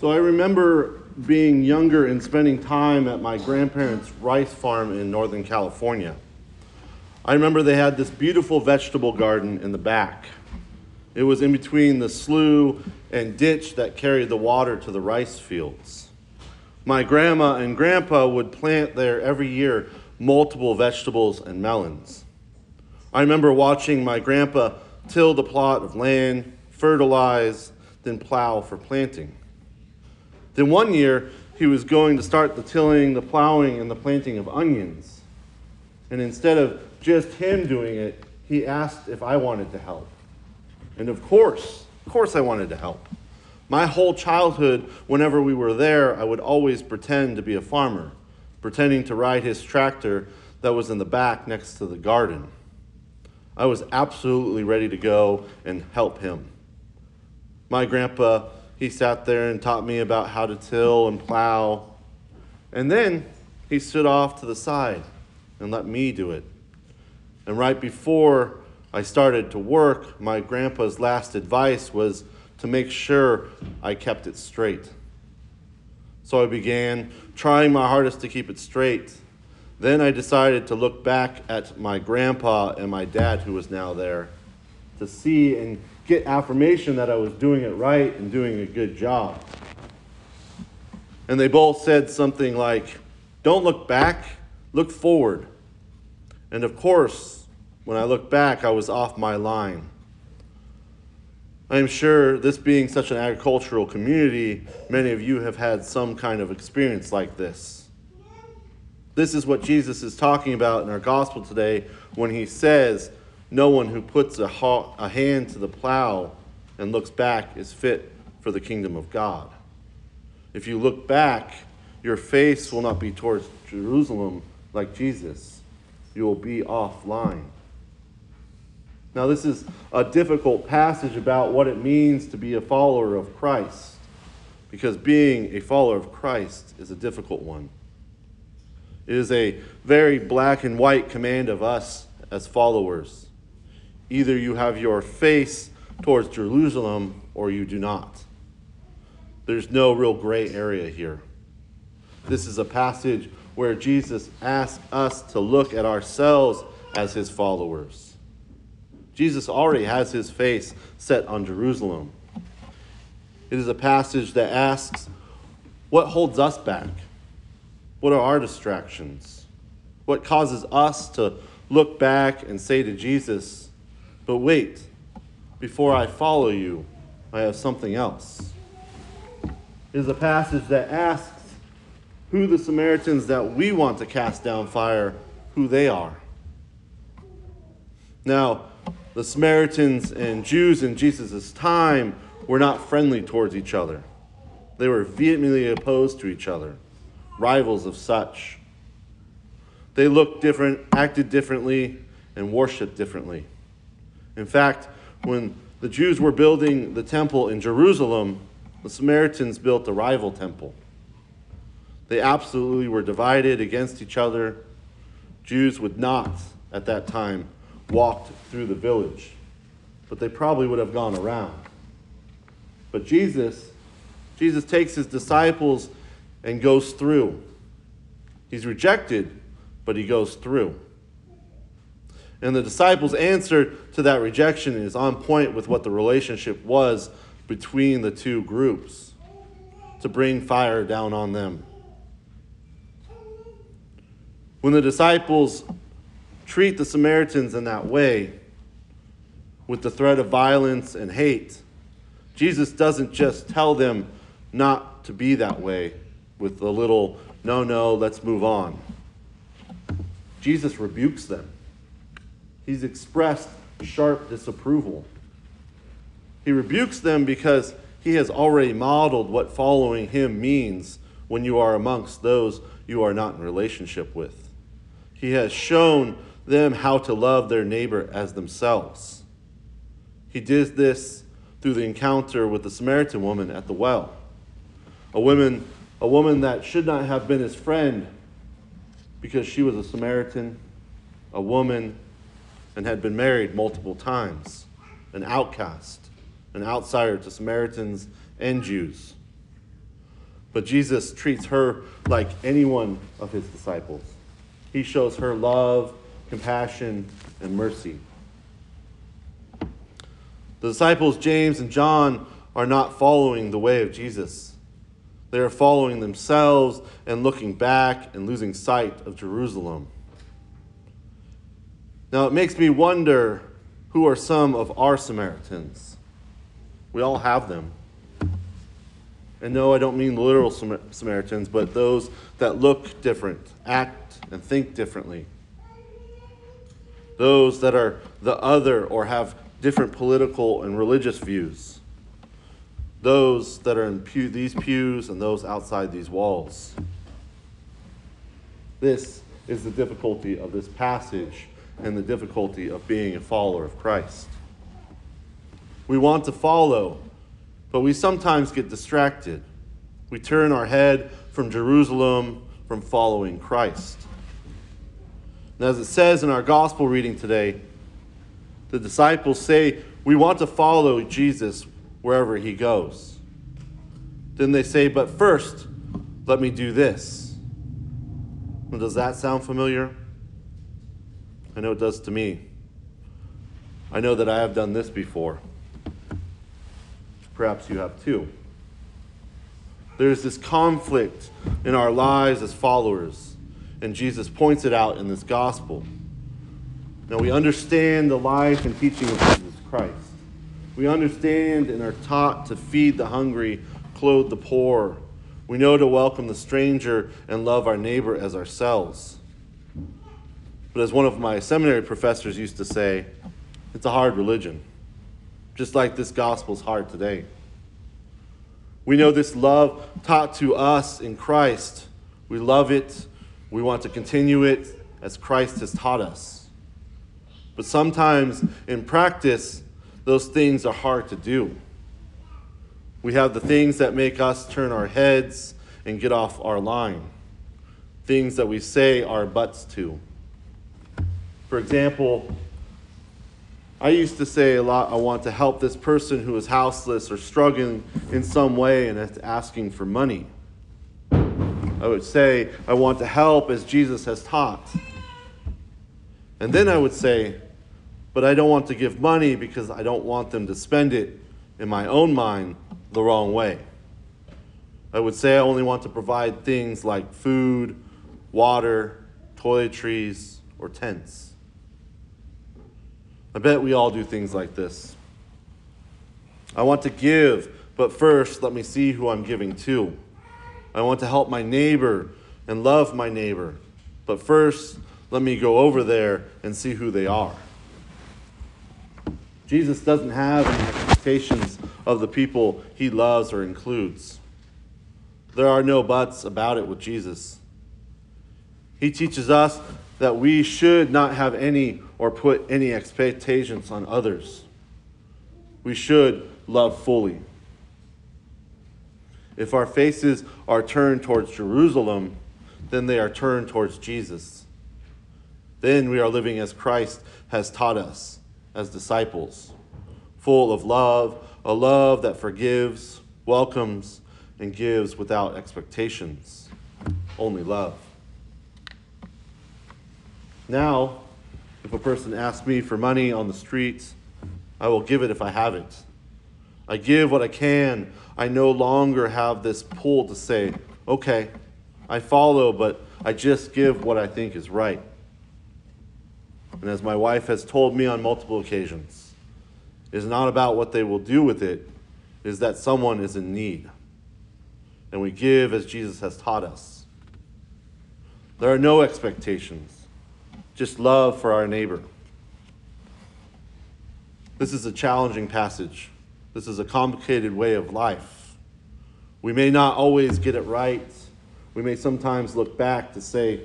So I remember being younger and spending time at my grandparents' rice farm in Northern California. I remember they had this beautiful vegetable garden in the back. It was in between the slough and ditch that carried the water to the rice fields. My grandma and grandpa would plant there every year multiple vegetables and melons. I remember watching my grandpa till the plot of land, fertilize, then plow for planting. Then one year, he was going to start the tilling, the plowing, and the planting of onions. And instead of just him doing it, he asked if I wanted to help. And of course, of course, I wanted to help. My whole childhood, whenever we were there, I would always pretend to be a farmer, pretending to ride his tractor that was in the back next to the garden. I was absolutely ready to go and help him. My grandpa, he sat there and taught me about how to till and plow. And then he stood off to the side and let me do it. And right before I started to work, my grandpa's last advice was to make sure I kept it straight. So I began trying my hardest to keep it straight. Then I decided to look back at my grandpa and my dad, who was now there, to see and get affirmation that I was doing it right and doing a good job. And they both said something like, Don't look back, look forward. And of course, when I looked back, I was off my line. I am sure this being such an agricultural community, many of you have had some kind of experience like this. This is what Jesus is talking about in our gospel today when he says, No one who puts a, ha- a hand to the plow and looks back is fit for the kingdom of God. If you look back, your face will not be towards Jerusalem like Jesus. You will be offline. Now, this is a difficult passage about what it means to be a follower of Christ, because being a follower of Christ is a difficult one. It is a very black and white command of us as followers. Either you have your face towards Jerusalem or you do not. There's no real gray area here. This is a passage where Jesus asks us to look at ourselves as his followers. Jesus already has his face set on Jerusalem. It is a passage that asks, What holds us back? What are our distractions? What causes us to look back and say to Jesus, But wait, before I follow you, I have something else? It is a passage that asks who the Samaritans that we want to cast down fire, who they are. Now, the Samaritans and Jews in Jesus' time were not friendly towards each other. They were vehemently opposed to each other, rivals of such. They looked different, acted differently, and worshiped differently. In fact, when the Jews were building the temple in Jerusalem, the Samaritans built a rival temple. They absolutely were divided against each other. Jews would not, at that time, walked through the village, but they probably would have gone around. But Jesus, Jesus takes his disciples and goes through. He's rejected, but he goes through. And the disciples' answer to that rejection is on point with what the relationship was between the two groups to bring fire down on them. When the disciples treat the Samaritans in that way, with the threat of violence and hate, Jesus doesn't just tell them not to be that way with the little, no, no, let's move on. Jesus rebukes them. He's expressed sharp disapproval. He rebukes them because he has already modeled what following him means when you are amongst those you are not in relationship with. He has shown them how to love their neighbor as themselves. He did this through the encounter with the Samaritan woman at the well. A woman, a woman that should not have been his friend because she was a Samaritan, a woman and had been married multiple times, an outcast, an outsider to Samaritans and Jews. But Jesus treats her like any one of his disciples. He shows her love, compassion, and mercy. The disciples, James and John, are not following the way of Jesus. They are following themselves and looking back and losing sight of Jerusalem. Now, it makes me wonder who are some of our Samaritans? We all have them. And no, I don't mean literal Samaritans, but those that look different, act and think differently. Those that are the other or have different political and religious views. Those that are in pew, these pews and those outside these walls. This is the difficulty of this passage and the difficulty of being a follower of Christ. We want to follow, but we sometimes get distracted. We turn our head from Jerusalem from following Christ. And as it says in our gospel reading today, the disciples say, We want to follow Jesus wherever he goes. Then they say, But first, let me do this. Does that sound familiar? I know it does to me. I know that I have done this before. Perhaps you have too. There's this conflict in our lives as followers, and Jesus points it out in this gospel. Now we understand the life and teaching of Jesus Christ. We understand and are taught to feed the hungry, clothe the poor. We know to welcome the stranger and love our neighbor as ourselves. But as one of my seminary professors used to say, it's a hard religion, just like this gospel is hard today. We know this love taught to us in Christ. We love it. We want to continue it as Christ has taught us. But sometimes in practice, those things are hard to do. We have the things that make us turn our heads and get off our line, things that we say our buts to. For example, I used to say a lot, I want to help this person who is houseless or struggling in some way and is asking for money. I would say, I want to help as Jesus has taught. And then I would say, but I don't want to give money because I don't want them to spend it in my own mind the wrong way. I would say I only want to provide things like food, water, toiletries, or tents. I bet we all do things like this. I want to give, but first let me see who I'm giving to. I want to help my neighbor and love my neighbor, but first let me go over there and see who they are. Jesus doesn't have any expectations of the people he loves or includes. There are no buts about it with Jesus. He teaches us that we should not have any or put any expectations on others. We should love fully. If our faces are turned towards Jerusalem, then they are turned towards Jesus. Then we are living as Christ has taught us as disciples, full of love, a love that forgives, welcomes, and gives without expectations, only love. Now, if a person asks me for money on the streets, I will give it if I have it. I give what I can. I no longer have this pull to say, okay, I follow, but I just give what I think is right. And as my wife has told me on multiple occasions, it is not about what they will do with it, it is that someone is in need. And we give as Jesus has taught us. There are no expectations, just love for our neighbor. This is a challenging passage. This is a complicated way of life. We may not always get it right. We may sometimes look back to say,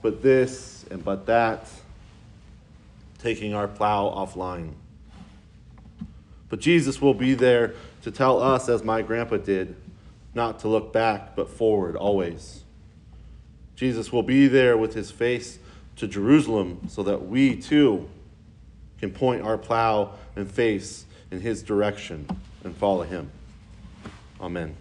but this and but that taking our plow offline. But Jesus will be there to tell us, as my grandpa did, not to look back, but forward always. Jesus will be there with his face to Jerusalem so that we too can point our plow and face in His direction and follow Him. Amen.